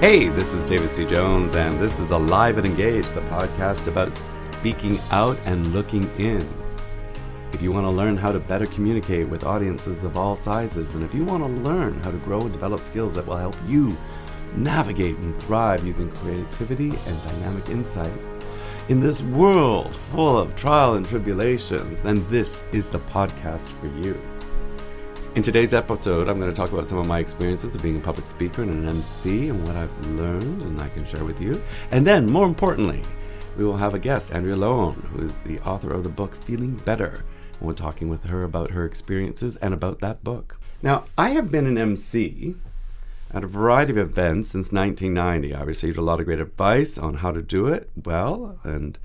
Hey, this is David C. Jones, and this is Alive and Engaged, the podcast about speaking out and looking in. If you want to learn how to better communicate with audiences of all sizes, and if you want to learn how to grow and develop skills that will help you navigate and thrive using creativity and dynamic insight in this world full of trial and tribulations, then this is the podcast for you. In today's episode, I'm going to talk about some of my experiences of being a public speaker and an MC and what I've learned and I can share with you. And then, more importantly, we will have a guest, Andrea Lowen, who is the author of the book Feeling Better. And we're talking with her about her experiences and about that book. Now, I have been an MC at a variety of events since 1990. I received a lot of great advice on how to do it well, and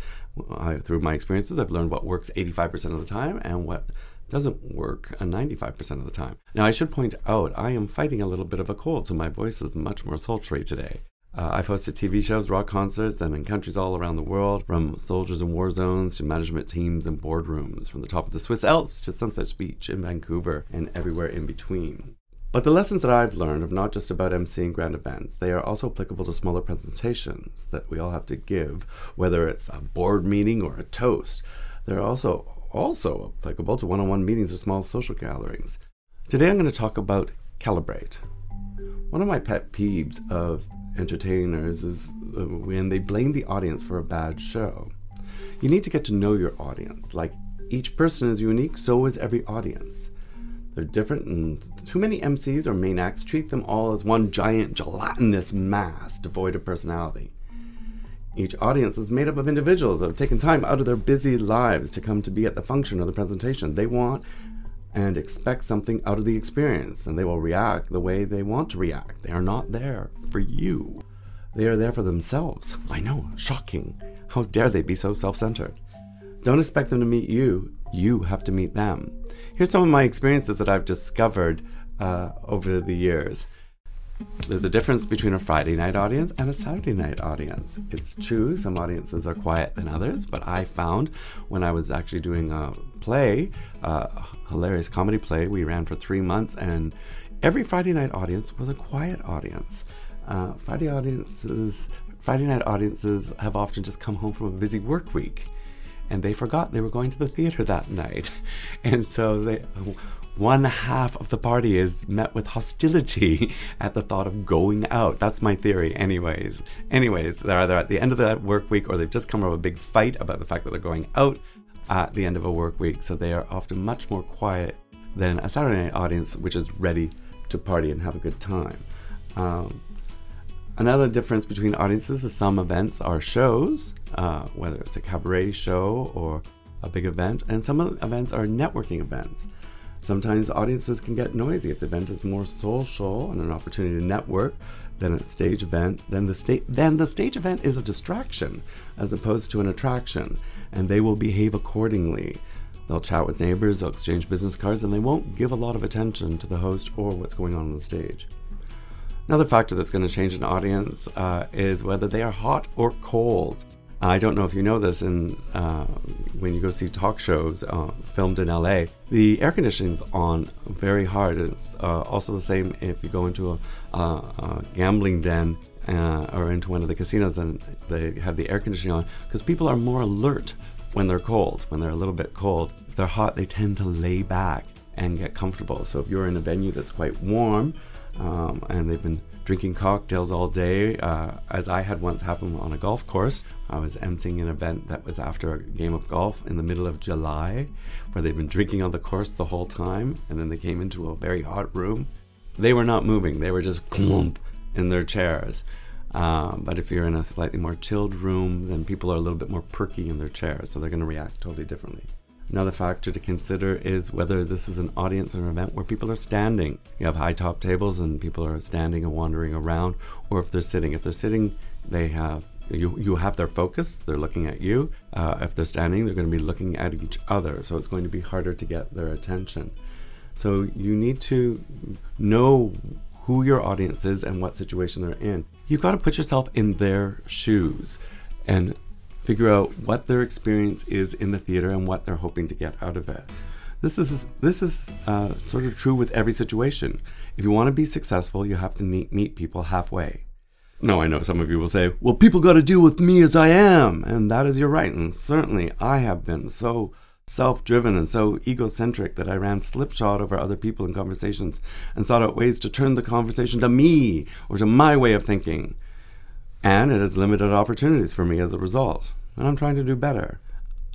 I, through my experiences, I've learned what works 85% of the time and what doesn't work 95% of the time. Now, I should point out I am fighting a little bit of a cold, so my voice is much more sultry today. Uh, I've hosted TV shows, rock concerts, and in countries all around the world, from soldiers in war zones to management teams and boardrooms, from the top of the Swiss Alps to Sunset Beach in Vancouver, and everywhere in between. But the lessons that I've learned are not just about emceeing grand events, they are also applicable to smaller presentations that we all have to give, whether it's a board meeting or a toast. They're also also applicable to one on one meetings or small social gatherings. Today I'm going to talk about calibrate. One of my pet peeves of entertainers is uh, when they blame the audience for a bad show. You need to get to know your audience. Like each person is unique, so is every audience. They're different, and too many MCs or main acts treat them all as one giant gelatinous mass devoid of personality. Each audience is made up of individuals that have taken time out of their busy lives to come to be at the function or the presentation. They want and expect something out of the experience, and they will react the way they want to react. They are not there for you. They are there for themselves. I know, shocking. How dare they be so self centered? Don't expect them to meet you, you have to meet them. Here's some of my experiences that I've discovered uh, over the years. There's a difference between a Friday night audience and a Saturday night audience. It's true, some audiences are quiet than others, but I found when I was actually doing a play, a hilarious comedy play, we ran for three months, and every Friday night audience was a quiet audience. Uh, Friday audiences, Friday night audiences have often just come home from a busy work week and they forgot they were going to the theater that night. And so they one half of the party is met with hostility at the thought of going out. That's my theory, anyways. Anyways, they're either at the end of the work week or they've just come of a big fight about the fact that they're going out at the end of a work week. So they are often much more quiet than a Saturday night audience, which is ready to party and have a good time. Um, another difference between audiences is some events are shows, uh, whether it's a cabaret show or a big event, and some events are networking events. Sometimes audiences can get noisy if the event is more social and an opportunity to network than a stage event. Then the stage then the stage event is a distraction as opposed to an attraction, and they will behave accordingly. They'll chat with neighbors, they'll exchange business cards, and they won't give a lot of attention to the host or what's going on on the stage. Another factor that's going to change an audience uh, is whether they are hot or cold. I don't know if you know this, and uh, when you go see talk shows uh, filmed in LA, the air conditioning's on very hard. It's uh, also the same if you go into a, a gambling den uh, or into one of the casinos and they have the air conditioning on because people are more alert when they're cold. When they're a little bit cold, if they're hot, they tend to lay back and get comfortable. So if you're in a venue that's quite warm um, and they've been drinking cocktails all day, uh, as I had once happened on a golf course. I was emceeing an event that was after a game of golf in the middle of July, where they'd been drinking on the course the whole time, and then they came into a very hot room. They were not moving, they were just clump in their chairs. Um, but if you're in a slightly more chilled room, then people are a little bit more perky in their chairs, so they're going to react totally differently. Another factor to consider is whether this is an audience or an event where people are standing. You have high top tables and people are standing and wandering around, or if they're sitting. If they're sitting, they have you you have their focus. They're looking at you. Uh, if they're standing, they're going to be looking at each other. So it's going to be harder to get their attention. So you need to know who your audience is and what situation they're in. You've got to put yourself in their shoes and figure out what their experience is in the theater and what they're hoping to get out of it. This is this is uh, sort of true with every situation. If you want to be successful, you have to meet, meet people halfway. No, I know some of you will say, well, people got to deal with me as I am. And that is your right. And certainly I have been so self driven and so egocentric that I ran slipshod over other people in conversations and sought out ways to turn the conversation to me or to my way of thinking. And it has limited opportunities for me as a result. And I'm trying to do better.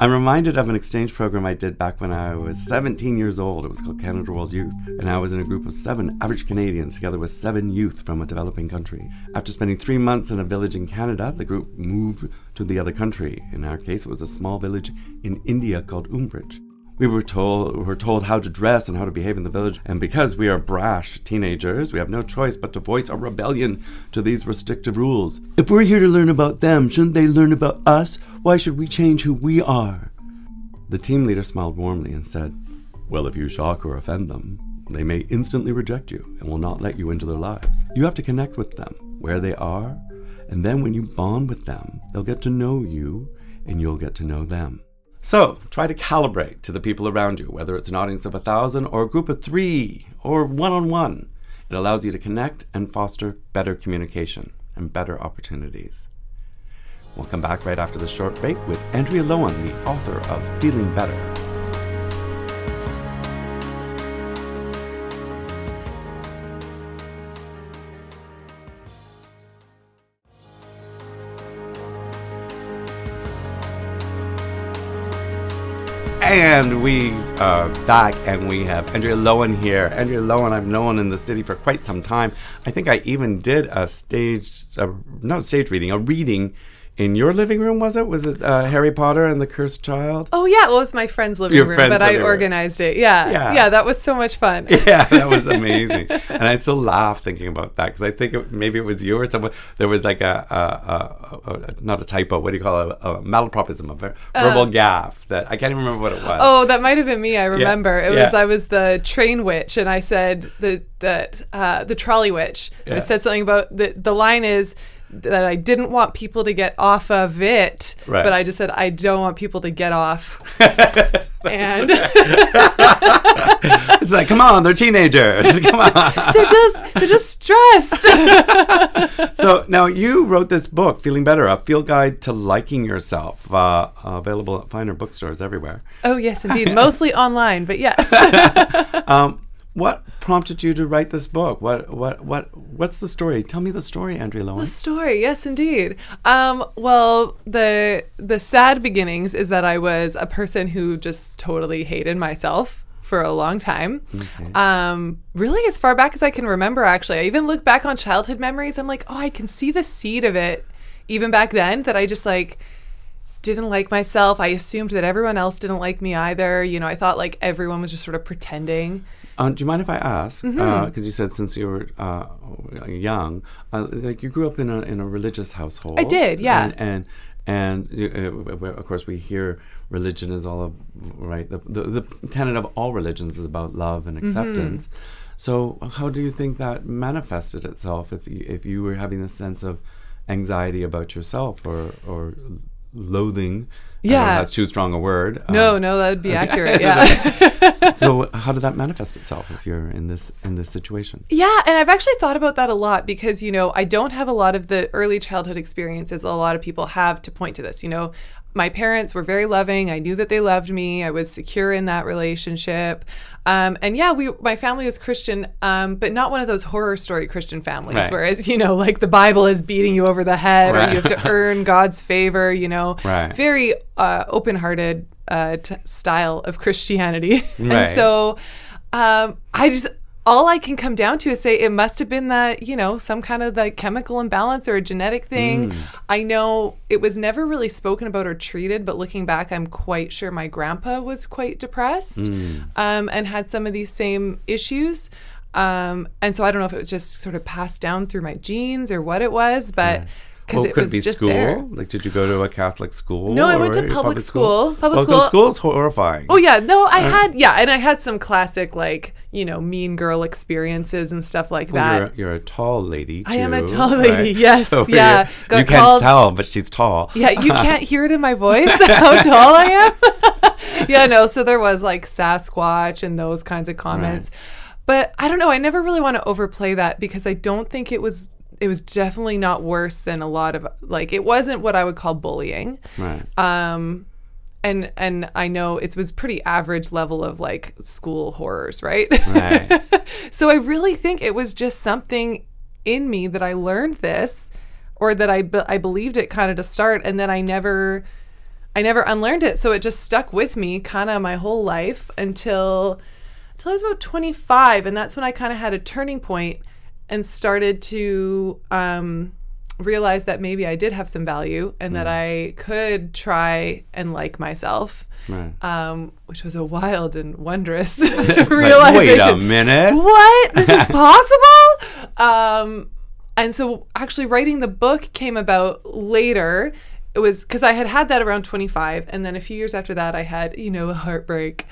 I'm reminded of an exchange program I did back when I was 17 years old. It was called Canada World Youth. And I was in a group of seven average Canadians together with seven youth from a developing country. After spending three months in a village in Canada, the group moved to the other country. In our case, it was a small village in India called Umbridge. We were told we were told how to dress and how to behave in the village, and because we are brash teenagers, we have no choice but to voice our rebellion to these restrictive rules. If we're here to learn about them, shouldn't they learn about us? Why should we change who we are? The team leader smiled warmly and said, Well, if you shock or offend them, they may instantly reject you and will not let you into their lives. You have to connect with them where they are, and then when you bond with them, they'll get to know you and you'll get to know them. So try to calibrate to the people around you, whether it's an audience of a thousand or a group of three or one on one. It allows you to connect and foster better communication and better opportunities. We'll come back right after this short break with Andrea Lowen, the author of Feeling Better. And we are back, and we have Andrea Lowen here. Andrea Lowen, I've known in the city for quite some time. I think I even did a stage, uh, not a stage reading, a reading in your living room was it was it uh, harry potter and the cursed child Oh yeah, well, it was my friend's living Your room, friend's but I living room. organized it. Yeah, Yeah. yeah, that was so much fun. yeah that was amazing and i still laugh thinking about that because i think it, maybe it was you or someone there was like a, a, a, a, not a typo what do you call it a, malapropism a ver- verbal gaff that i can't even remember what it was Oh, that might have been me. I remember it was yeah. I was the train witch, and I said the that uh, the trolley witch. Yeah. I said something about the the line is that I didn't want people to get off of it, Right. but I just said I don't want people to get off. and it's like come on they're teenagers come on they're just they're just stressed. so now you wrote this book feeling better a field guide to liking yourself uh, available at finer bookstores everywhere oh yes, indeed, mostly online, but yes. um, what prompted you to write this book? What what what what's the story? Tell me the story, Andrea Lowen. The story, yes, indeed. Um, well, the the sad beginnings is that I was a person who just totally hated myself for a long time. Um, really, as far back as I can remember, actually, I even look back on childhood memories. I'm like, oh, I can see the seed of it, even back then. That I just like didn't like myself. I assumed that everyone else didn't like me either. You know, I thought like everyone was just sort of pretending. Uh, do you mind if I ask? Because Mm-hmm. you said since you were uh, young, uh, like you grew up in a in a religious household. I did, yeah. And and, and uh, of course we hear religion is all of right. The, the the tenet of all religions is about love and Mm-hmm. acceptance. So how do you think that manifested itself? If you, if you were having this sense of anxiety about yourself or or loathing. I don't know Yeah. that's too strong a word. No, Um, no, that would be accurate. Yeah. so how did that manifest itself if you're in this in this situation? Yeah, and I've actually thought about that a lot because, you know, I don't have a lot of the early childhood experiences a lot of people have to point to this. You know, my parents were very loving. I knew that they loved me. I was secure in that relationship. Um, and yeah, we my family was Christian, um, but not one of those horror story Christian families Right. where it's, you know, like the Bible is beating you over the head or you have to earn God's favor, you know. Right. Very uh, open hearted uh, t- style of Christianity. Right. and so um, I just all I can come down to is say it must have been that you know some kind of like chemical imbalance or a genetic thing. I know it was never really spoken about or treated, but looking back, I'm quite sure my grandpa was quite depressed um, and had some of these same issues. Um, and so I don't know if it was just sort of passed down through my genes or what it was, but because Oh, it could it be school? there. Like, did you go to a Catholic school? No, I went to a public school. Public Well, 'cause school- school's horrifying. Oh yeah, no, I uh, had yeah, and I had some classic like you know mean girl experiences and stuff like that. You're, you're a tall lady. I am a tall lady, right? yes, So yeah. You, you can't tell, but she's tall. Yeah, you can't hear it in my voice how tall I am. yeah, no, so there was like Sasquatch and those kinds of comments. But I don't know, I never really want to overplay that because I don't think it was it was definitely not worse than a lot of like it wasn't what I would call bullying. Right. Um and and I know it was pretty average level of like school horrors, right? Right. so I really think it was just something in me that I learned this or that I be- I believed it kind of to start and then I never I never unlearned it. So it just stuck with me kind of my whole life until until I was about 25 and that's when I kind of had a turning point and started to um realize that maybe I did have some value and that I could try and like myself. Right. Um, which was a wild and wondrous realization Wait a minute. what this is possible um and so actually writing the book came about later it was because i had had that around 25 and then a few years after that i had you know a heartbreak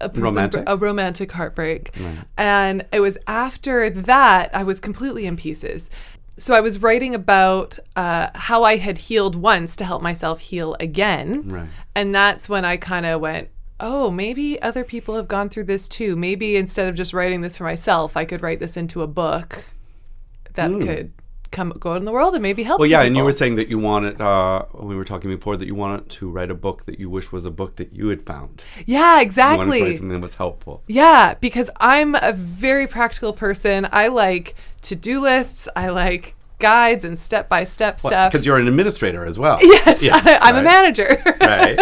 a person- Romantic? a romantic heartbreak and it was after that i was completely in pieces so i was writing about uh, how i had healed once to help myself heal again Right. and that's when I kind of went, oh, maybe other people have gone through this too. Maybe instead of just writing this for myself, I could write this into a book that could come go out in the world and maybe help. Well, yeah, and you were saying that you wanted, uh, when we were talking before, that you wanted to write a book that you wish was a book that you had found. yeah, You wanted to write exactly. something that was helpful. Yeah, because I'm a very practical person. I like to do lists. I like guides and step by step stuff. Because you're an administrator as well. Yes, Yeah, I, I'm a manager. Right.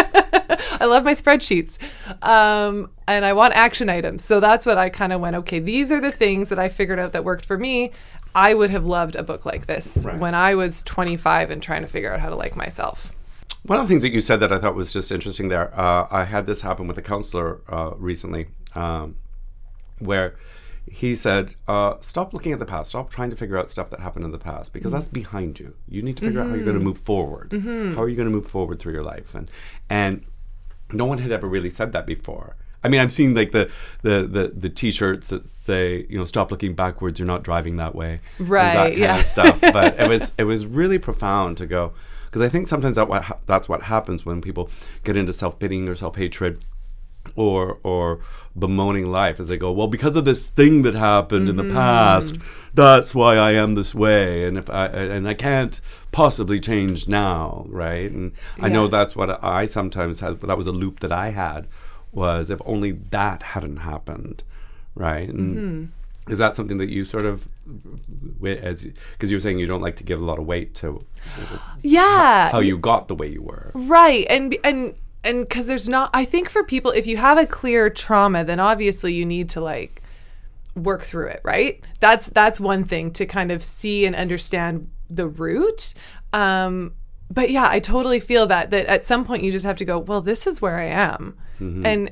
I love my spreadsheets. Um, and I want action items. So that's what I kind of went, okay, these are the things that I figured out that worked for me. I would have loved a book like this Right. when I was 25 and trying to figure out how to like myself. One of the things that you said that I thought was just interesting there, uh, I had this happen with a counselor uh, recently, um, where he said, uh, "Stop looking at the past. Stop trying to figure out stuff that happened in the past because that's behind you. You need to figure out how you're going to move forward. How are you going to move forward through your life?" And and no one had ever really said that before. I mean, I've seen like the the the, the T-shirts that say, you know, "Stop looking backwards. You're not driving that way." and Right, That kind yeah. of stuff. But it was it was really profound to go because I think sometimes that what ha- that's what happens when people get into self pitying or self hatred. Or, or bemoaning life as they go. Well, because of this thing that happened in the mm-hmm. past, that's why I am this way, and if I and I can't possibly change now, right? And I know that's what I sometimes had. That was a loop that I had. Was if only that hadn't happened, right? And is that something that you sort of, as because you were saying you don't like to give a lot of weight to Yeah. how you got the way you were, Right. And and and cuz there's not I think for people if you have a clear trauma then obviously you need to like work through it, right? That's that's one thing to kind of see and understand the root. Um but yeah, I totally feel that that at some point you just have to go, well, this is where I am. And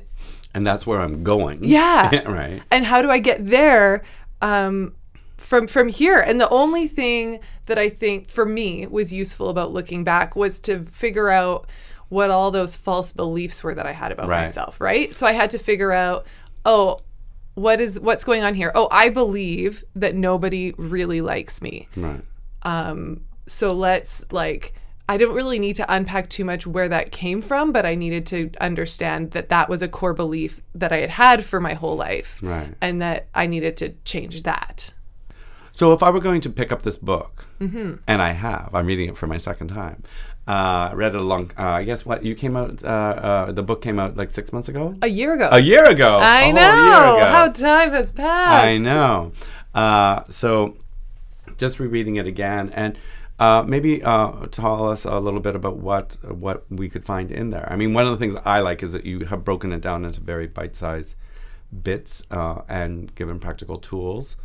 and that's where I'm going. Yeah. right. and how do I get there um, from from here? And the only thing that I think for me was useful about looking back was to figure out what all those false beliefs were that I had about Right. myself. Right. So I had to figure out, oh, what is what's going on here? Oh, I believe that nobody really likes me. Right. Um, so let's like, I don't really need to unpack too much where that came from, but I needed to understand that that was a core belief that I had had for my whole life, Right. and that I needed to change that. So if I were going to pick up this book, Mm-hmm. and I have, I'm reading it for my second time. Uh, I read it along. Uh, I guess what you came out. Uh, uh, the book came out like six months ago. A year ago, A year ago. I A whole know ago. how time has passed. I know. Uh, so, just rereading it again, and uh, maybe uh, tell us a little bit about what what we could find in there. I mean, one of the things I like is that you have broken it down into very bite-sized bits uh, and given practical tools.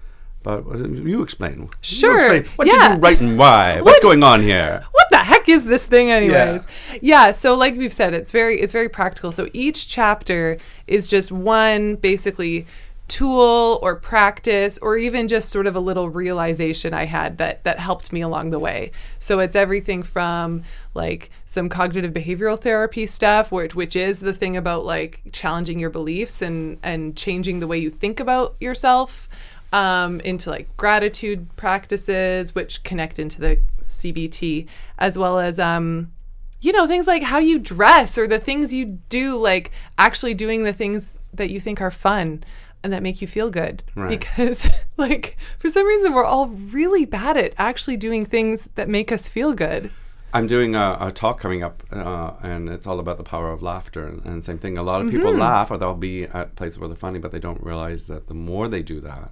But uh, you explain. You Sure, explain. What yeah. did you write and why? What's going on here? what the heck is this thing anyways yeah. so like we've said it's very it's very practical so each chapter is just one basically tool or practice or even just sort of a little realization i had that that helped me along the way so it's everything from like some cognitive behavioral therapy stuff which which is the thing about like challenging your beliefs and and changing the way you think about yourself um, into like gratitude practices, which connect into the CBT, as well as, um, you know, things like how you dress or the things you do, like actually doing the things that you think are fun. And that make you feel good Right. because like for some reason we're all really bad at actually doing things that make us feel good I'm doing a, a talk coming up, uh, and it's all about the power of laughter. And, and same thing, a lot of people Mm-hmm. laugh, or they'll be at places where they're funny, but they don't realize that the more they do that,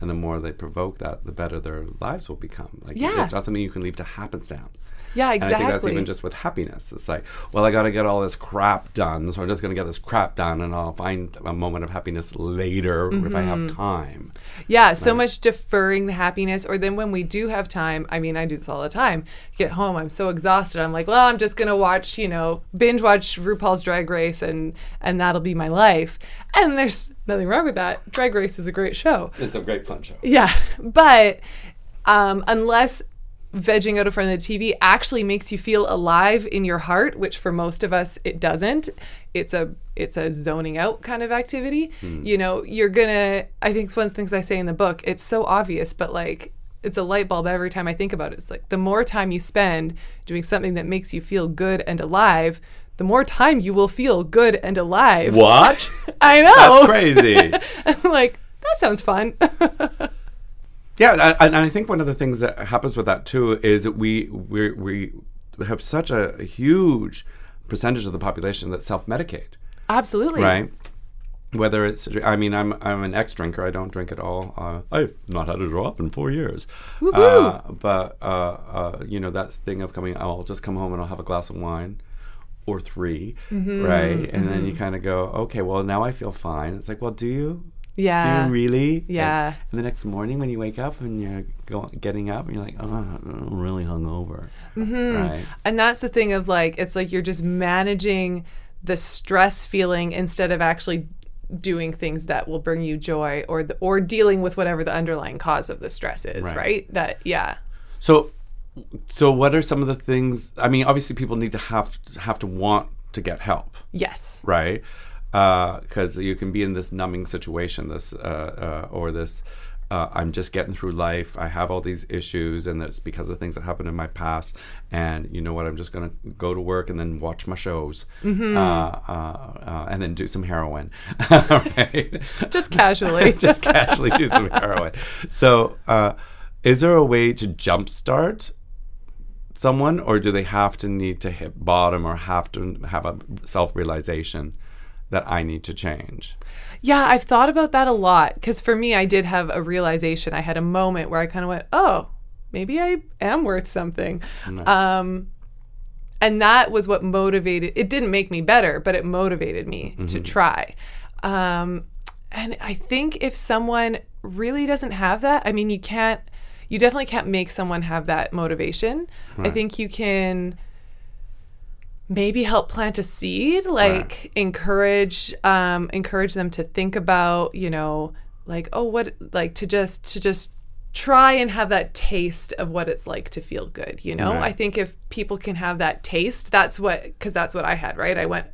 and the more they provoke that, the better their lives will become. Like Yeah. it's not something you can leave to happenstance. Yeah And I think that's even just with happiness. It's like, well, I got to get all this crap done, so I'm just going to get this crap done, and I'll find a moment of happiness later if I Mm-hmm. have time. Yeah, so much deferring the happiness. Or then when we do have time, I mean, I do this all the time. Get home, I'm so exhausted. I'm like, well, I'm just gonna watch, you know, binge watch RuPaul's Drag Race, and and that'll be my life. And there's nothing wrong with that. Drag Race is a great show. It's a great fun show. Yeah, but um, unless vegging out in front of the TV actually makes you feel alive in your heart, which for most of us it doesn't. It's a it's a zoning out kind of activity. Hmm. You know, you're gonna. I think it's one of the things I say in the book. It's so obvious, but like. It's a light bulb every time I think about it. It's like the more time you spend doing something that makes you feel good and alive, the more time you will feel good and alive. What? I know. That's crazy. I'm like, that sounds fun. Yeah, and I, think one of the things that happens with that too is that we we we have such a huge percentage of the population that self-medicate, Absolutely. right? Whether it's, I mean, I'm I'm an ex-drinker. I don't drink at all. Uh, I've not had a drop in four years. Uh, but uh, uh, you know, that thing of coming, I'll just come home and I'll have a glass of wine or 3 Mm-hmm. right? And then you kind of go, okay, well now I feel fine. It's like, well, do you? Yeah. Do you really? Yeah. And the next morning when you wake up and you're go- getting up and you're like, oh, I'm really hungover. Mm-hmm. Right. And that's the thing of like, it's like you're just managing the stress feeling instead of actually doing things that will bring you joy or the, or dealing with whatever the underlying cause of the stress is, Right. right? That yeah. So, so what are some of the things? I mean, obviously, people need to have have to want to get help, Yes. right? Because you can be in this numbing situation, this uh, uh, or this. Uh, I'm just getting through life. I have all these issues, and it's because of things that happened in my past. And you know what? I'm just going to go to work and then watch my shows, Mm-hmm. uh, uh, uh, and then do some heroin. right? Just casually. just casually do some heroin. So, uh, is there a way to jumpstart someone, or do they have to need to hit bottom, or have to have a self realization that I need to change? Yeah, I've thought about that a lot because for me, I did have a realization. I had a moment where I kind of went, "Oh, maybe I am worth something," um, and that was what motivated. It didn't make me better, but it motivated me to try. Um, and I think if someone really doesn't have that, I mean, you can't. You definitely can't make someone have that motivation. I think you can maybe help plant a seed like encourage um encourage them to think about you know like oh what like to just to just try and have that taste of what it's like to feel good you know Right. i think if people can have that taste that's what because that's what i had right i went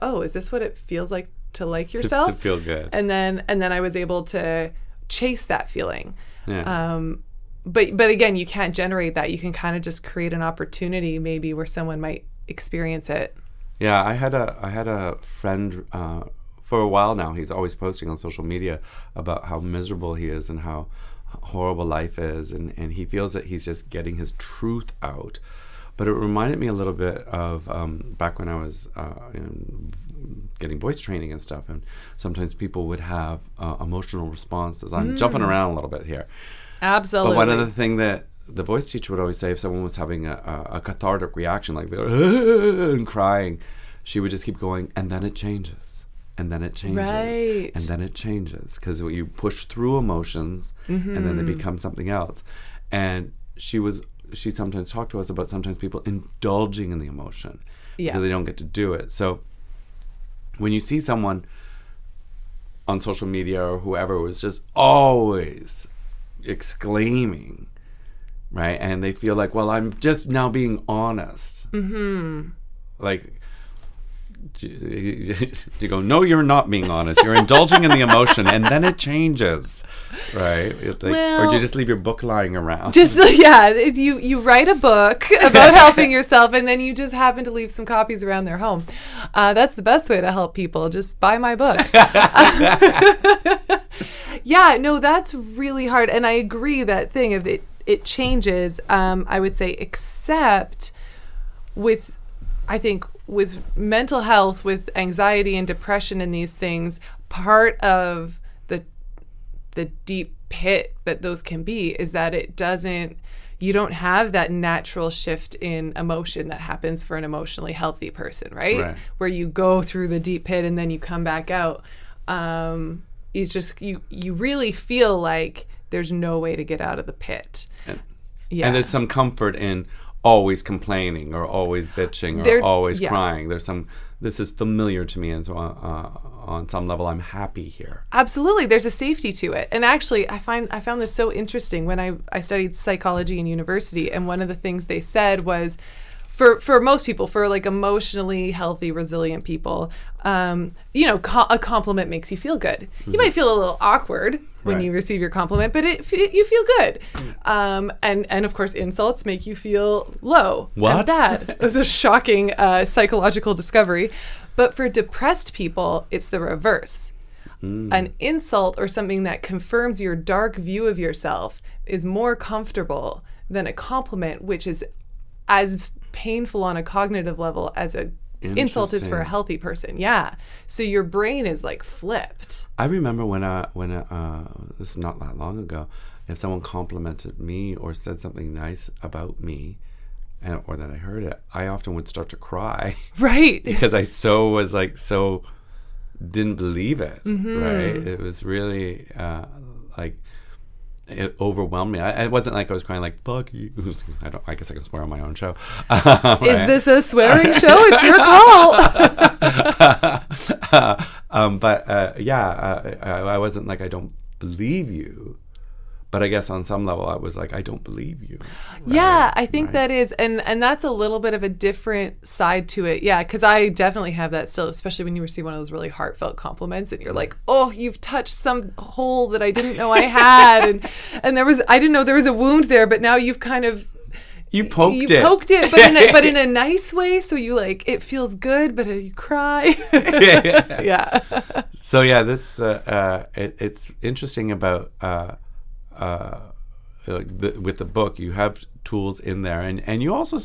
oh is this what it feels like to like To, yourself to feel good. and then and then i was able to chase that feeling yeah. um, but but again, you can't generate that. You can kind of just create an opportunity, maybe where someone might experience it. Yeah, I had a I had a friend uh, for a while now. He's always posting on social media about how miserable he is and how horrible life is, and and he feels that he's just getting his truth out. But it reminded me a little bit of um, back when I was uh, in getting voice training and stuff, and sometimes people would have uh, emotional responses. I'm jumping around a little bit here. Absolutely. But one other thing that the voice teacher would always say if someone was having a, a, a cathartic reaction, like they're and crying, she would just keep going, and then it changes, and then it changes, Right. and then it changes because you push through emotions, and then they mm-hmm. become something else. And she was she sometimes talked to us about sometimes people indulging in the emotion Yeah. they don't get to do it. So when you see someone on social media or whoever was just always exclaiming, right? And they feel like, well, I'm just now being honest. Mm-hmm. Like, you go, no, you're not being honest. You're indulging in the emotion, and then it changes, right? Like- or do you just leave your book lying around? just yeah, if you you write a book about helping yourself, and then you just happen to leave some copies around their home. Uh, that's the best way to help people. Just buy my book. Yeah, no, that's really hard. And I agree that thing of it it changes, um, I would say, except with I think with mental health, with anxiety and depression and these things, part of the the deep pit that those can be is that it doesn't you don't have that natural shift in emotion that happens for an emotionally healthy person, right? Right. Where you go through the deep pit and then you come back out. Um, it's just you you really feel like there's no way to get out of the pit. And, Yeah. and there's some comfort in always complaining or always bitching or There- always yeah. crying. There's some. This is familiar to me, and so uh, on some level, I'm happy here. Absolutely, there's a safety to it. And actually, I find I found this so interesting when I I studied psychology in university, and one of the things they said was. For, for most people, for like emotionally healthy, resilient people, um, you know, co- a compliment makes you feel good. You might feel a little awkward when Right. you receive your compliment, but it, f- you feel good. Um, and and of course, insults make you feel low What? and bad. It was a shocking uh, psychological discovery. But for depressed people, it's the reverse an insult or something that confirms your dark view of yourself is more comfortable than a compliment, which is as painful on a cognitive level as a insult is for a healthy person. Yeah. So your brain is like flipped. I remember when I when I, uh, this is not that long ago. If someone complimented me or said something nice about me, and, or that I heard it, I often would start to cry Right. because I so was like so didn't believe it. Mm-hmm. Right? It was really uh, like it overwhelmed me. I, it wasn't like I was crying like "fuck you." I don't. I guess I can swear on my own show. Is this a swearing show? It's your call. um, but uh, yeah, uh, I, I wasn't like I don't believe you, but I guess on some level I was like I don't believe you. yeah, I think right. that is, and and that's a little bit of a different side to it. Yeah, because I definitely have that still, especially when you receive one of those really heartfelt compliments, and you're like, oh, you've touched some hole that I didn't know I had, and and there was I didn't know there was a wound there, but now you've kind of You poked you it. poked it, but in a, but in a nice way, so you like it feels good, but you cry. yeah. so yeah, this uh, uh, it, it's interesting about uh, uh, like the, with the book. You have tools in there, and and you also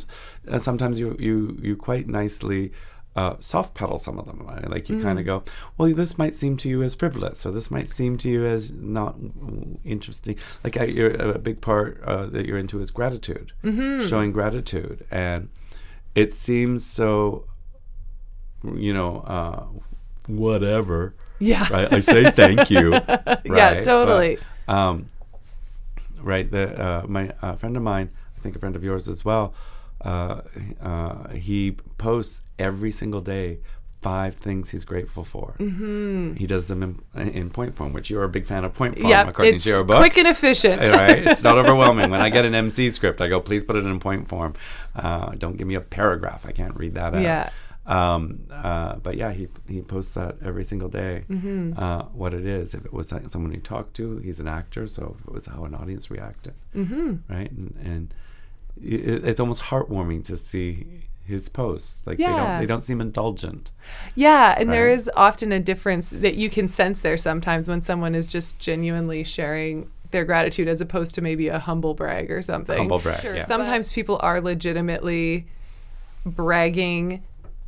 uh, sometimes you you you quite nicely. Uh, soft pedal some of them right? like you kind of go well this might seem to you as frivolous or this might seem to you as not mm, interesting like I, you're, a big part uh, that you're into is gratitude showing gratitude and it seems so you know uh, whatever Yeah. right? I say thank you. right? Yeah, totally. But, um, right. The uh, my uh, friend of mine, I think a friend of yours as well. Uh, uh, he posts every single day five things he's grateful for. Mm-hmm. He does them in, in point form, which you're a big fan of point form, Yep, according to your book. quick and efficient. right? It's not overwhelming. When I get an MC script, I go, please put it in point form. Uh, don't give me a paragraph. I can't read that out. Yeah. Um, uh, but yeah, he he posts that every single day. Mm-hmm. Uh, what it is, if it was someone he talked to, he's an actor, so if it was how an audience reacted, mm-hmm. right? And and it, it's almost heartwarming to see his posts. Like they don't they don't seem indulgent. Yeah, and there Right. is often a difference that you can sense there sometimes when someone is just genuinely sharing their gratitude as opposed to maybe a humble brag or something. Humble brag, yeah. Sometimes people are legitimately bragging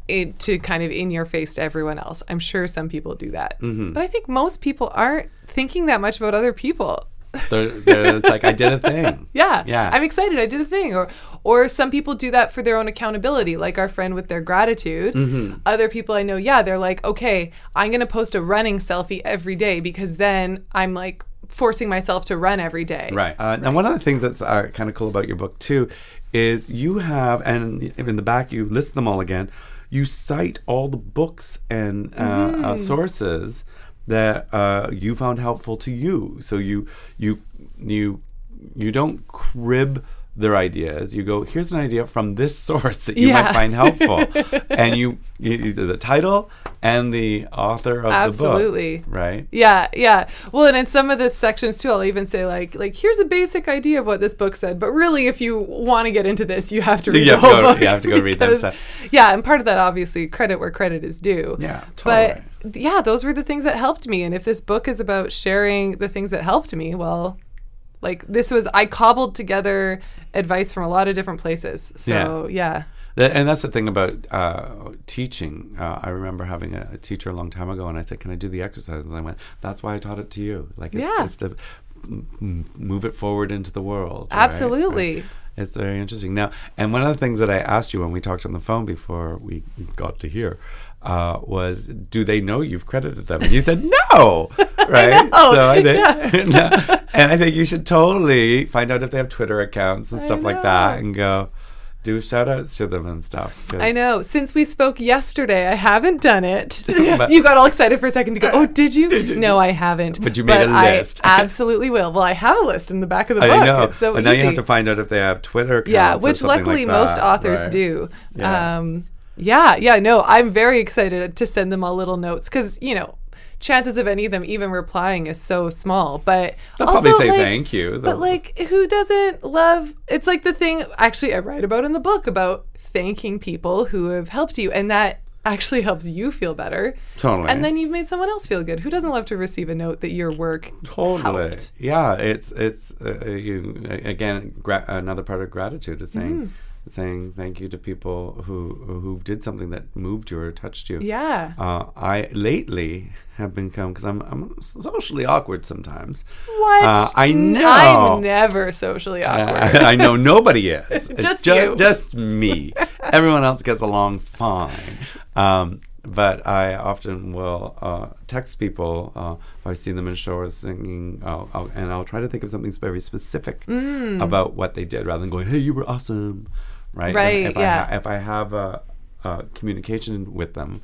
it to kind of in your face to everyone else. I'm sure some people do that. Mm-hmm. But I think most people aren't thinking that much about other people. They're, they're, it's like I did a thing. Yeah. Yeah. I'm excited. I did a thing. Or or some people do that for their own accountability, like our friend with their gratitude. Mm-hmm. Other people I know, yeah, they're like, okay, I'm gonna post a running selfie every day because then I'm like forcing myself to run every day. Right. Uh, And one of the things that's uh, kind of cool about your book too is you have, and in the back you list them all again. You cite all the books and uh, uh, sources that uh, you found helpful to you. So you you you you don't crib their ideas. You go, here's an idea from this source that you Yeah. might find helpful, and you, you, you do the title and the author of Absolutely. the book, Absolutely. right? Yeah, yeah. Well, and in some of the sections too, I'll even say like, like here's a basic idea of what this book said. But really, if you want to get into this, you have to read You the whole go- book. you have to go read because- so- Yeah, and part of that, obviously, credit where credit is due. Yeah, Totally. But yeah, those were the things that helped me. And if this book is about sharing the things that helped me, well, like this was I cobbled together advice from a lot of different places. So yeah. Th- And that's the thing about uh, teaching. Uh, I remember having a, a teacher a long time ago, and I said, "Can I do the exercise?" And I went, "That's why I taught it to you. Like, it's, Yeah. it's to m- move it forward into the world." right? Absolutely. Right. It's very interesting. Now, and one of the things that I asked you when we talked on the phone before we got to here uh, was, "Do they know you've credited them?" And you said, "No." Right. know. So I think, No. and I think you should totally find out if they have Twitter accounts and stuff like that, and go do shout outs to them and stuff. I know. Since we spoke yesterday, I haven't done it. But- you got all excited for a second to go, oh, did you? Did you? No, I haven't. But you made a list. I absolutely will. Well, I have a list in the back of the I book. know. It's so but easy. now you have to find out if they have Twitter accounts. yeah, which luckily like most authors right? do. Yeah. Um, yeah, yeah, no, I'm very excited to send them all little notes because, you know, chances of any of them even replying is so small. But They'll also, probably say like, thank you. But like, who doesn't love? It's like the thing. Actually, I write about in the book about thanking people who have helped you, and that actually helps you feel better. Totally. And then you've made someone else feel good. Who doesn't love to receive a note that your work Totally. helped? Yeah, it's it's uh, uh, you again gra- another part of gratitude is saying Mm-hmm. Saying thank you to people who who did something that moved you or touched you. Yeah. Uh, I lately have become because I'm I'm socially awkward sometimes. What? Uh, I know. I'm never socially awkward. I, I know nobody is. Just ju- you. Just me. Everyone else gets along fine. Um, but I often will uh, text people uh, if I see them in a show or singing, I'll, I'll, and I'll try to think of something very specific Mm. about what they did, rather than going, "Hey, you were awesome," right? If- Right, If, yeah. I ha- if I have a, a communication with them,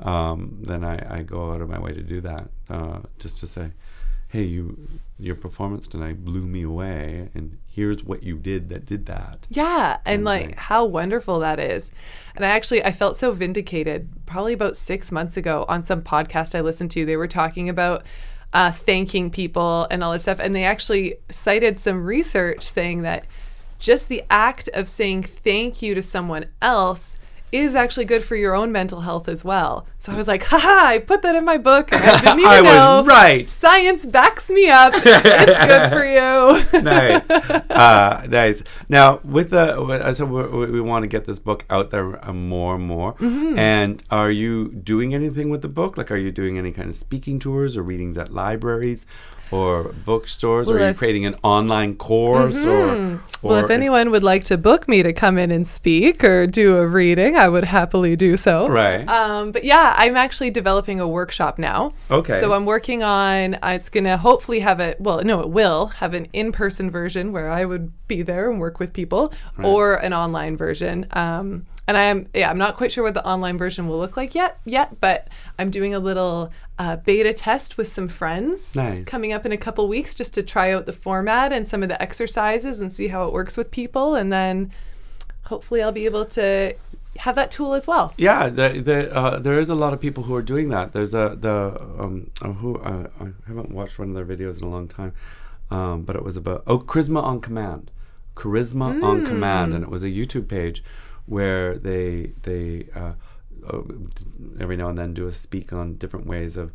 um, then I, I go out of my way to do that, uh, just to say, "Hey, you, your performance tonight blew me away, and here's what you did that did that." Yeah, and like Okay. how wonderful that is. And I actually I felt so vindicated probably about 6 months ago on some podcast I listened to. They were talking about uh, thanking people and all this stuff and they actually cited some research saying that just the act of saying thank you to someone else is actually good for your own mental health as well. So I was like, haha, I put that in my book I didn't even I was right. Science backs me up. it's good for you. nice, uh, nice. Now, with the so we, we want to get this book out there uh, more and more. Mm-hmm. And are you doing anything with the book? Like, are you doing any kind of speaking tours or readings at libraries or bookstores? or Well, are you creating an online course or, or? Mm-hmm. Well, if anyone would like to book me to come in and speak or do a reading, I would happily do so. Right. Um, but yeah, I'm actually developing a workshop now. Okay. So I'm working on. Uh, it's gonna hopefully have a. Well, no, it will have an in-person version where I would be there and work with people, or an online version. Um, and I am. Yeah, I'm not quite sure what the online version will look like yet. Yet, but I'm doing a little. Uh, beta test with some friends Nice. coming up in a couple weeks just to try out the format and some of the exercises and see how it works with people and then hopefully I'll be able to have that tool as well. Yeah, the, the, uh, there is a lot of people who are doing that. There's a the um, uh, who uh, I haven't watched one of their videos in a long time, um, but it was about oh Charisma on Command, Charisma on Command, and it was a YouTube page where they they uh, uh, every now and then do a speak on different ways of.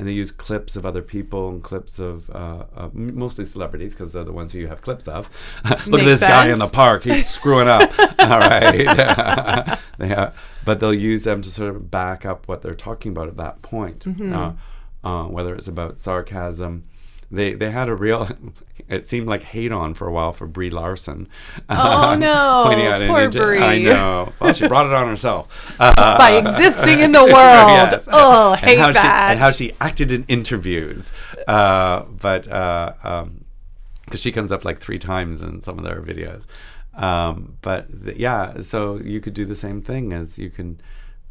And they use clips of other people and clips of uh, uh, mostly celebrities because they're the ones who you have clips of. Look at Makes this guy in the park; he's screwing up. All right, they have, but they'll use them to sort of back up what they're talking about at that point. Mm-hmm. Uh, uh, whether it's about sarcasm, they they had a real. It seemed like hate on for a while for Brie Larson. Oh, no. pointing out Poor inju- I know. Well, she brought it on herself. Uh, By existing in the world. Yes. Oh, and hate that. She, and how she acted in interviews. Uh, but uh, um she comes up like three times in some of their videos. Um, but th- yeah, so you could do the same thing as you can,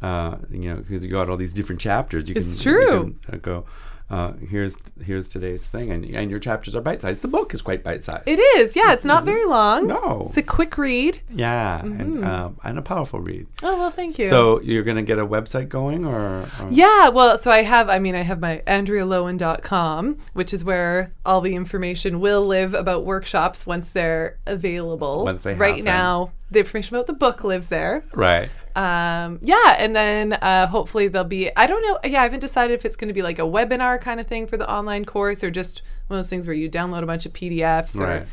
uh, you know, because you got all these different chapters. You It's can, you true. can, uh, go. Uh, here's here's today's thing, and and your chapters are bite sized. The book is quite bite sized. It is. Yeah, it's not very long. No. It's a quick read. Yeah, and um, and a powerful read. Oh, well, thank you. So you're gonna get a website going, or, or Yeah, well, so I have, I mean, I have my AndreaLowen.com, which is where all the information will live about workshops once they're available. Once they Right happen. now, the information about the book lives there. right? Um, yeah, and then uh, hopefully there'll be. I don't know. Yeah, I haven't decided if it's going to be like a webinar kind of thing for the online course or just one of those things where you download a bunch of PDFs or Right.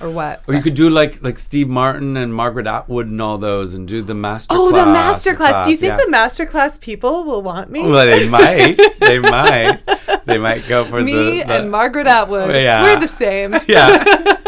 or what. Or you could do like like Steve Martin and Margaret Atwood and all those, and do the master. Oh, the class, master class. Do you think yeah. the master class people will want me? Well, they might. they might. They might go for me the, the and Margaret Atwood. Yeah. We're the same. Yeah.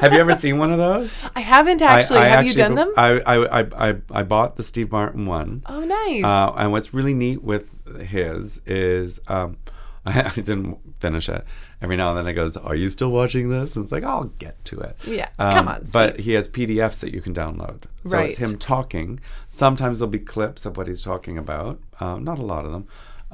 Have you ever seen one of those? I haven't actually. I, I Have you done them? I, I, I, I, I bought the Steve Martin one. oh, nice. Uh, and what's really neat with his is um, I, I didn't finish it. Every now and then it goes, "Are you still watching this?" And it's like, "I'll get to it." Yeah, Um, come on, But Steve. he has PDFs that you can download. So Right. it's him talking. Sometimes there'll be clips of what he's talking about. Um, not a lot of them.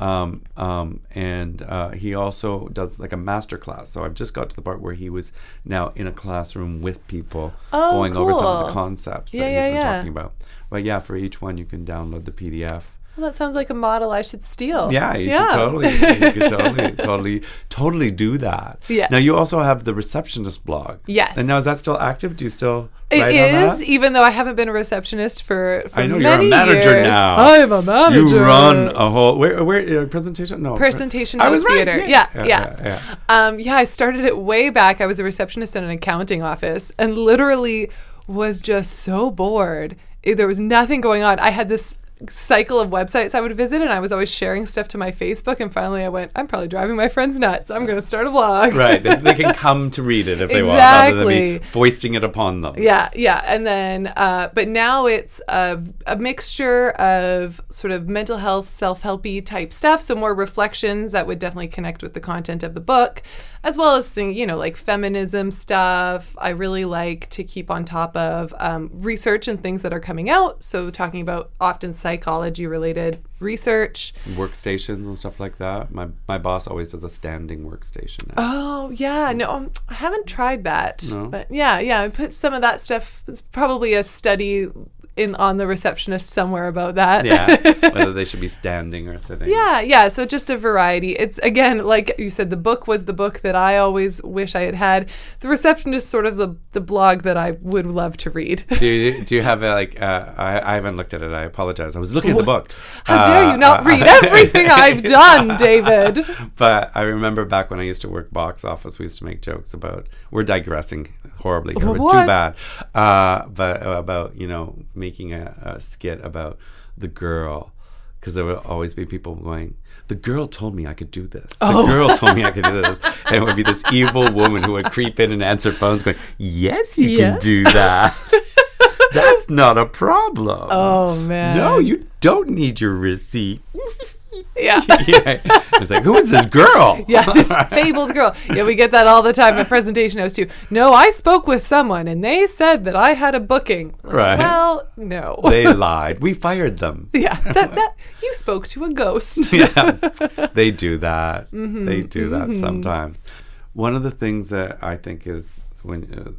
Um, um, and uh, he also does like a master class. So I've just got to the part where he was now in a classroom with people Oh, going over some of the concepts Yeah, that yeah, he's been yeah. talking about. But yeah, for each one you can download the PDF. Well, that sounds like a model I should steal. Yeah, you Yeah. should totally, you could totally, totally, totally do that. Yes. Now you also have the receptionist blog. Yes. And now is that still active? Do you still It that? even though I haven't been a receptionist for, for I know you're a manager years. now. I'm a manager. You run a whole where where uh, presentation? No, pre- Presentation I was House right, Theater. Yeah, Yeah, yeah, yeah. yeah, yeah. Um, yeah, I started it way back. I was a receptionist in an accounting office and literally was just so bored. There was nothing going on. I had this cycle of websites I would visit and I was always sharing stuff to my Facebook and finally I went, I'm probably driving my friends nuts. I'm going to start a blog. Right, they, they can come to read it if they want, rather than Exactly. be foisting it upon them. Yeah, yeah, and then, uh, but now it's a, a mixture of sort of mental health, self-helpy type stuff. So more reflections that would definitely connect with the content of the book, as well as thing, you know, like feminism stuff. I really like to keep on top of um, research and things that are coming out. So talking about often psychology-related research. Workstations and stuff like that. My my boss always does a standing workstation. now. Oh yeah, no, um, I haven't tried that. No? But yeah, yeah, I put some of that stuff. It's probably a study in on the receptionist somewhere about that. yeah, whether they should be standing or sitting. yeah, yeah. So just a variety. It's again, like you said, the book was the book that I always wish I had had. The receptionist, sort of the the blog that I would love to read. Do you, do you have a, like? Uh, I, I haven't looked at it. I apologize. I was looking at the book. How dare you not Uh, read everything I've done, David? But I remember back when I used to work box office, we used to make jokes about. We're digressing horribly here, but What? too bad. Uh, but about you know making a, a skit about the girl, because there would always be people going. The girl told me I could do this. The Oh. girl told me I could do this, and it would be this evil woman who would creep in and answer phones, going, "Yes, you can do that. That's not a problem. Oh man. no, you don't need your receipt." Yeah. yeah. It's like, who is this girl? Yeah, this fabled girl. Yeah, we get that all the time at presentation house too. No, I spoke with someone and they said that I had a booking. Right. Well, no. they lied. We fired them. yeah, that, that you spoke to a ghost. yeah, they do that. Mm-hmm, They do that sometimes. One of the things that I think is when uh,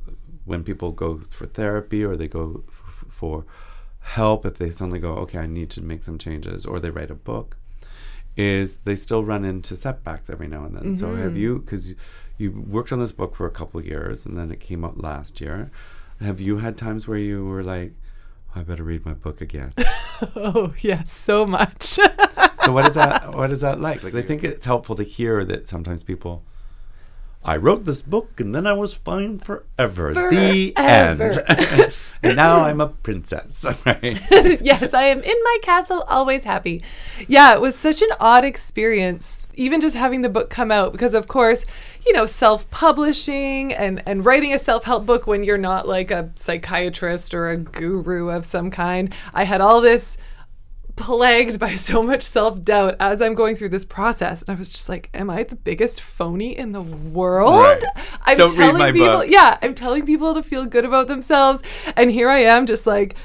when people go for therapy or they go f- for help, if they suddenly go, okay, I need to make some changes, or they write a book, is they still run into setbacks every now and then. So Mm-hmm. have you, because you worked on this book for a couple of years and then it came out last year. Have you had times where you were like, I better read my book again? oh, yes, so much. so what is that what is that like like i think it's helpful to hear that sometimes people i wrote this book and then i was fine forever, the end and now i'm a princess right yes, I am in my castle, always happy. Yeah, it was such an odd experience, even just having the book come out, because of course, you know, self-publishing and and writing a self-help book when you're not like a psychiatrist or a guru of some kind. I had all this plagued by so much self-doubt as I'm going through this process. And I was just like, am I the biggest phony in the world? Right. I'm Don't read telling my people, book. yeah, I'm telling people to feel good about themselves. And here I am just like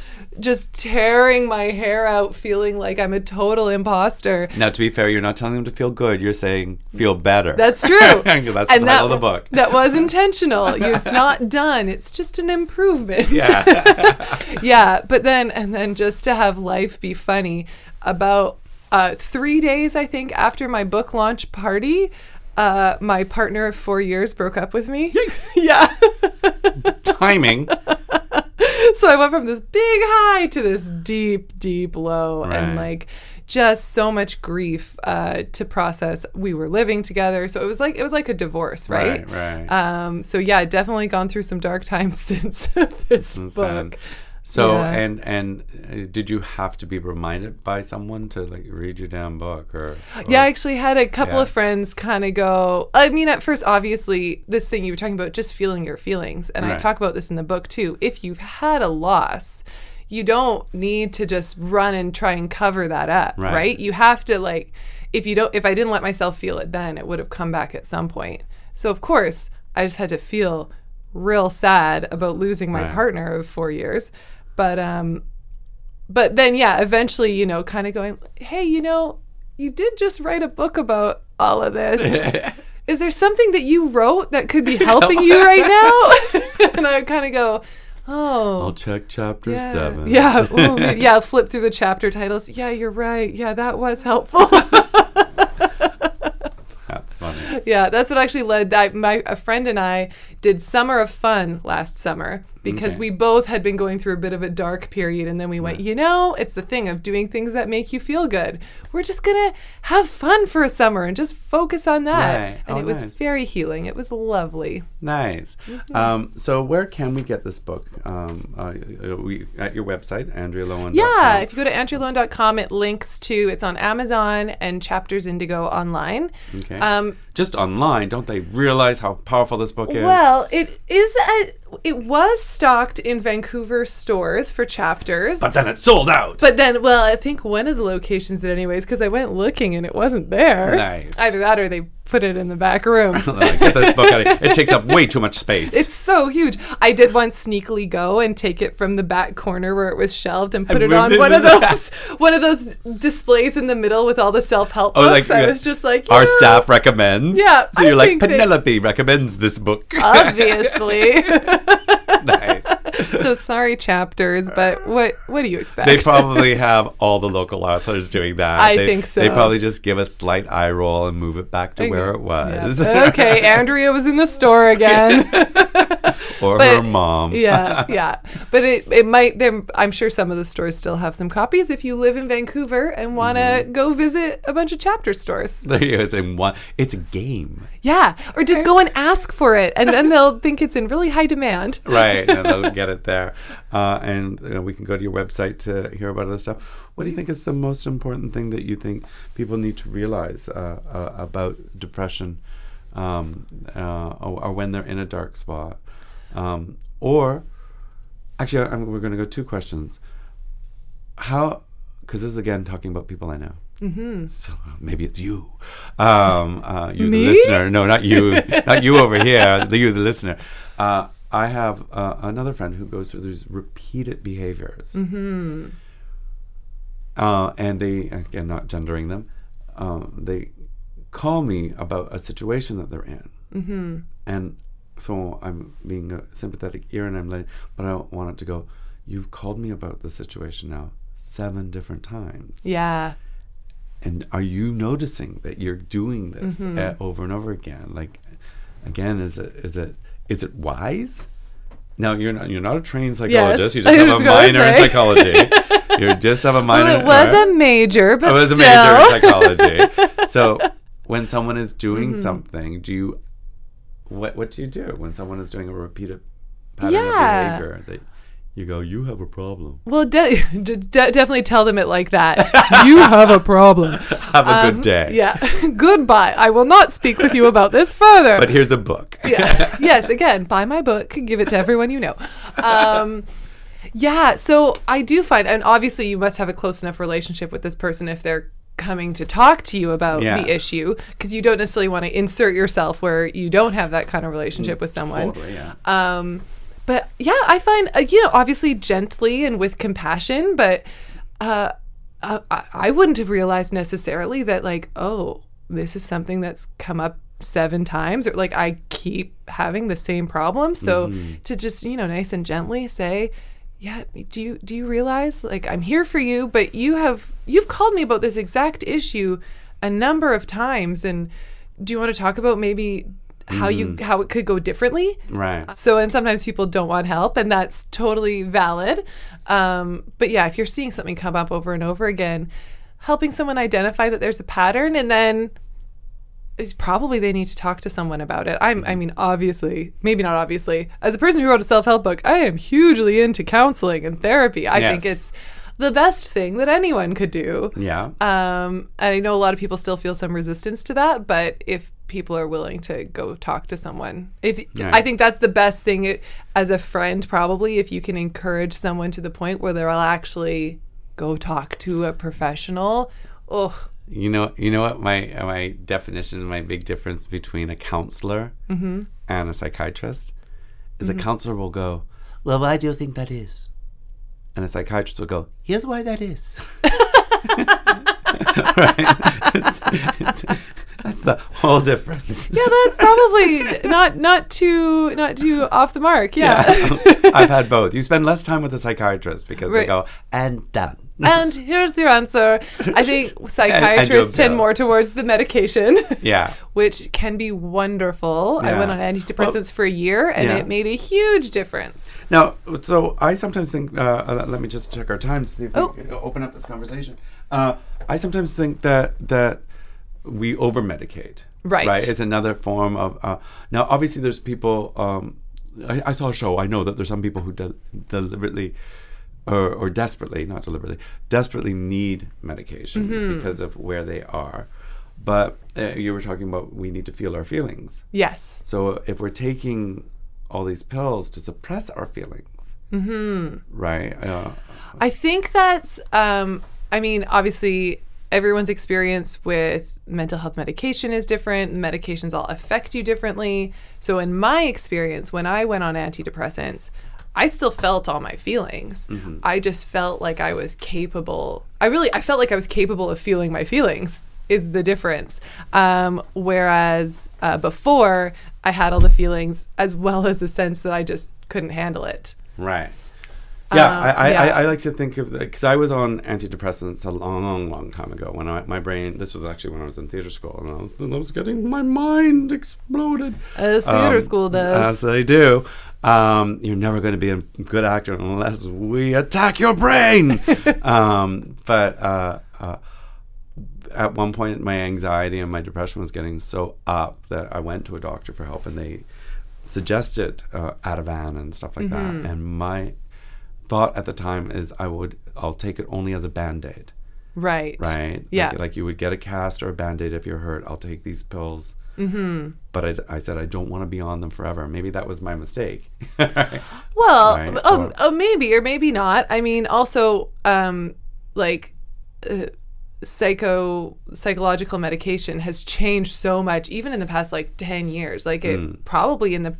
just tearing my hair out feeling like I'm a total imposter. now to be fair you're not telling them to feel good you're saying feel better That's true. that's the And title that, of the book That was intentional. It's not done. It's just an improvement. yeah yeah, but then and then just to have life be funny, about uh, three days I think after my book launch party, uh, my partner of four years broke up with me. yeah. timing so I went from this big high to this deep, deep low, and like just so much grief uh, to process. We were living together, so it was like it was like a divorce, right? Right, right. Um, so yeah, definitely gone through some dark times since this Since book. So Yeah. and and uh, did you have to be reminded by someone to like read your damn book or? Yeah, I actually had a couple Yeah. of friends kind of go. I mean, at first, obviously, this thing you were talking about, just feeling your feelings. And I talk about this in the book too. If you've had a loss, you don't need to just run and try and cover that up, Right. right? You have to, like, if you don't, if I didn't let myself feel it then, it would have come back at some point. So, of course, I just had to feel real sad about losing my Right. partner of four years. But, um, but then yeah eventually you know kind of going hey you know you did just write a book about all of this is there something that you wrote that could be helping you right now and i kind of go oh I'll check chapter yeah, seven. yeah, ooh, yeah. Flip through the chapter titles. Yeah, you're right. Yeah, that was helpful. that's funny. yeah, that's what actually led. I, my a friend and I did summer of fun last summer because Okay. we both had been going through a bit of a dark period, and then we went. You know, it's the thing of doing things that make you feel good. We're just gonna have fun for a summer and just focus on that. Right. And Oh, it was nice. very healing. It was lovely. Nice. Um, so where can we get this book? Um, uh, uh, we at your website, AndreaLowen. Yeah, if you go to andrealowen.com, it links to it's on Amazon and Chapters Indigo online. Okay. Um, Just online, don't they realize how powerful this book is? well, it is a, it was stocked in Vancouver stores for chapters. but then it sold out. But then, well, I think one of the locations did anyways because I went looking and it wasn't there. Nice. Either that or they put it in the back room. Get this book out of here. It takes up way too much space. It's so huge. I did once sneakily go and take it from the back corner where it was shelved and put And it on it one of those one of those displays in the middle with all the self help Oh, books. I was just like, our staff recommends. Yeah, So I you're like think they- Penelope recommends this book. obviously. so sorry, chapters, but what what do you expect? They probably have all the local authors doing that. I They- think so. They probably just give a slight eye roll and move it back to where it was. Yeah. okay, Andrea was in the store again. or But- her mom. yeah, yeah. But it, it might there I'm sure some of the stores still have some copies if you live in Vancouver and want to Mm-hmm. go visit a bunch of chapter stores. There you go. It's in one. It's a game, Yeah, or just go and ask for it and then they'll think it's in really high demand. right? and they'll get it there, uh, and uh, we can go to your website to hear about other stuff. What do you think is the most important thing that you think people need to realize uh, uh, about depression, um, uh, or, or when they're in a dark spot, um, or actually, I'm, we're going to go two questions. How? Because this is again talking about people I know. Mm-hmm. So uh, maybe it's you, um, uh, you Me? the listener. No, not you, not you over here. The you, the listener. Uh, I have uh, another friend who goes through these repeated behaviors, mm-hmm. uh, and they again not gendering them. Um, they call me about a situation that they're in, mm-hmm. and so I'm being a sympathetic ear, and I'm letting, but I don't want it to go. You've called me about the situation now seven different times. Yeah. And are you noticing that you're doing this uh, over and over again? Like, again, is it is it is it wise? Now you're not you're not a trained psychologist. You just have a minor in psychology. you just have a minor. Well, it was a major, but it was a major in psychology. so when someone is doing Mm-hmm. something, do you what what do you do when someone is doing a repeated pattern Yeah. of behavior that you go, you have a problem. Well, de- de- de- definitely tell them it like that. you have a problem. Have a Um, good day. Yeah. Goodbye. I will not speak with you about this further. But here's a book. yeah. yes, again, buy my book, give it to everyone you know. Um, yeah, so I do find, and obviously you must have a close enough relationship with this person if they're coming to talk to you about Yeah. the issue, because you don't necessarily want to insert yourself where you don't have that kind of relationship with someone. Totally, yeah. Um, but yeah, I find uh, you know obviously gently and with compassion, but uh, uh, I, I wouldn't have realized necessarily that like oh this is something that's come up seven times or like I keep having the same problem. So to just you know nice and gently say. Yeah, do you do you realize like I'm here for you, but you have you've called me about this exact issue a number of times and do you want to talk about maybe how you mm. how it could go differently. Right. Uh, so, and sometimes people don't want help, and that's totally valid. Um, but yeah, if you're seeing something come up over and over again, helping someone identify that there's a pattern, and then it's probably they need to talk to someone about it. I'm, I mm-hmm. mean, obviously, maybe not obviously. As a person who wrote a self help book, I am hugely into counseling and therapy. I think it's the best thing that anyone could do. Yeah. Um, and I know a lot of people still feel some resistance to that, but if people are willing to go talk to someone, if Right. I think that's the best thing it- as a friend, probably if you can encourage someone to the point where they'll actually go talk to a professional. Oh, You know, you know what my my definition, my big difference between a counselor Mm-hmm. and a psychiatrist is a counselor will go, "Well, why do you think that is?" And a psychiatrist will go, "Here's why that is." right? It's- it's- that's the whole difference. yeah, that's probably not not too not too off the mark. Yeah. I've had both. You spend less time with a psychiatrist because they go, "And done." and here's your answer. I think psychiatrists tend more towards the medication. Yeah. which can be wonderful. I went on antidepressants for a year and yeah. it made a huge difference. Now, so I sometimes think. Uh, uh, let me just check our time to see if Oh. we can open up this conversation. Uh, I sometimes think that that we over medicate. Right. Right. It's another form of. Uh, now, obviously, there's people. Um, I, I saw a show. I know that there's some people who de- deliberately. Or, or desperately, not deliberately, desperately need medication Mm-hmm. because of where they are. But uh, you were talking about we need to feel our feelings. Yes. So if we're taking all these pills to suppress our feelings, right? Uh, I think that's, um, I mean, obviously, everyone's experience with mental health medication is different. Medications all affect you differently. So, in my experience, when I went on antidepressants, I still felt all my feelings. I just felt like I was capable. I really, I felt like I was capable of feeling my feelings. Is the difference. Um, whereas uh, before, I had all the feelings as well as a sense that I just couldn't handle it. right. Yeah, Um, I, I, yeah. I, I like to think of because I was on antidepressants a long, long, long time ago. When I, my brain, this was actually when I was in theater school, and I was, and I was getting my mind exploded. As theater Um, school does. As they do. Um, you're never going to be a good actor unless we attack your brain. um, but uh, uh, at one point, my anxiety and my depression was getting so up that I went to a doctor for help, and they suggested uh, Ativan and stuff like Mm-hmm. that. And my thought at the time is, I would, I'll take it only as a band aid Right. right? Yeah. Like, like you would get a cast or a band aid if you're hurt. I'll take these pills. Mm-hmm. But I, I said I don't want to be on them forever. Maybe that was my mistake. Well, Right, oh, or- oh, maybe or maybe not. I mean, also, um, like, uh, psycho psychological medication has changed so much, even in the past like ten years. Like, it Hmm. probably in the.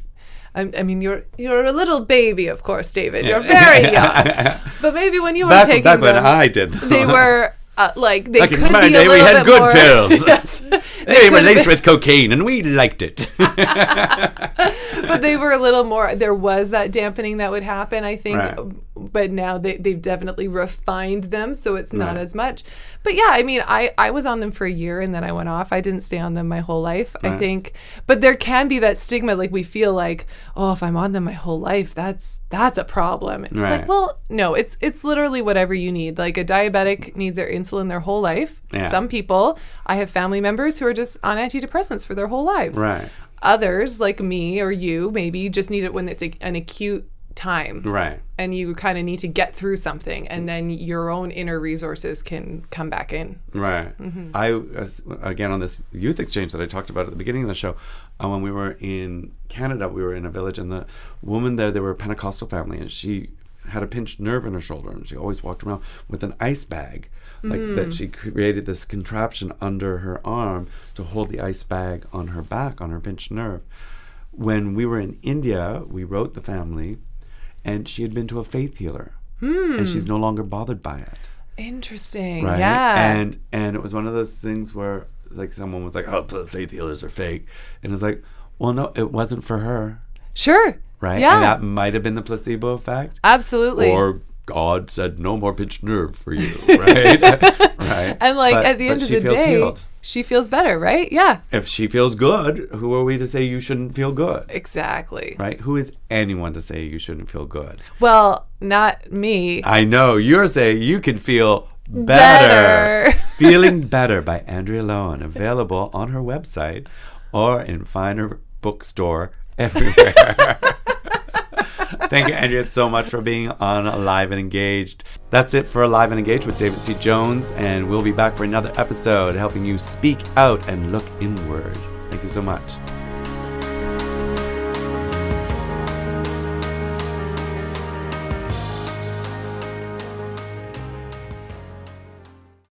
I, I mean, you're you're a little baby, of course, David. You're very young, but maybe when you were back taking back when them, I did, them. they were uh, like they Back in could my be day, a we little had bit good more, pills. yes, they were could laced with cocaine, and we liked it. but they were a little more there was that dampening that would happen i think Right. But now they, they've definitely refined them so it's not Right. as much. But yeah i mean I, I was on them for a year and then i went off. I didn't stay on them my whole life i think. But there can be that stigma like we feel like oh if i'm on them my whole life that's that's a problem. It's Right. like well no it's it's literally whatever you need. Like a diabetic needs their insulin their whole life. Yeah. some people i have family members who are just on antidepressants for their whole lives. Right, Others, like me or you, maybe just need it when it's a, an acute time right. and you kind of need to get through something, and then your own inner resources can come back in. Right. Mm-hmm. I again on this youth exchange that I talked about at the beginning of the show. Uh, when we were in Canada, we were in a village, and the woman there, they were a Pentecostal family, and she had a pinched nerve in her shoulder, and she always walked around with an ice bag, like Mm. that. She created this contraption under her arm to hold the ice bag on her back on her pinched nerve. When we were in India, we wrote the family, and she had been to a faith healer, and hmm. she's no longer bothered by it Interesting. right? Yeah. And and it was one of those things where like someone was like, "Oh, faith healers are fake," and it's like, well, no, it wasn't for her, sure. right? Yeah. And that might have been the placebo effect, Absolutely. or God said no more pinched nerve for you, right? right. And, like, But- at the end of the day, healed. She feels better, right? Yeah, If she feels good, who are we to say you shouldn't feel good? exactly. Right? Who is anyone to say you shouldn't feel good? Well, not me. I know you're saying you can feel better. Better. Feeling Better by Andrea Lowen, available on her website or in finer bookstore everywhere. Thank you, Andrea, so much for being on Live and Engaged. That's it for Live and Engaged with David C. Jones, and we'll be back for another episode helping you speak out and look inward. Thank you so much.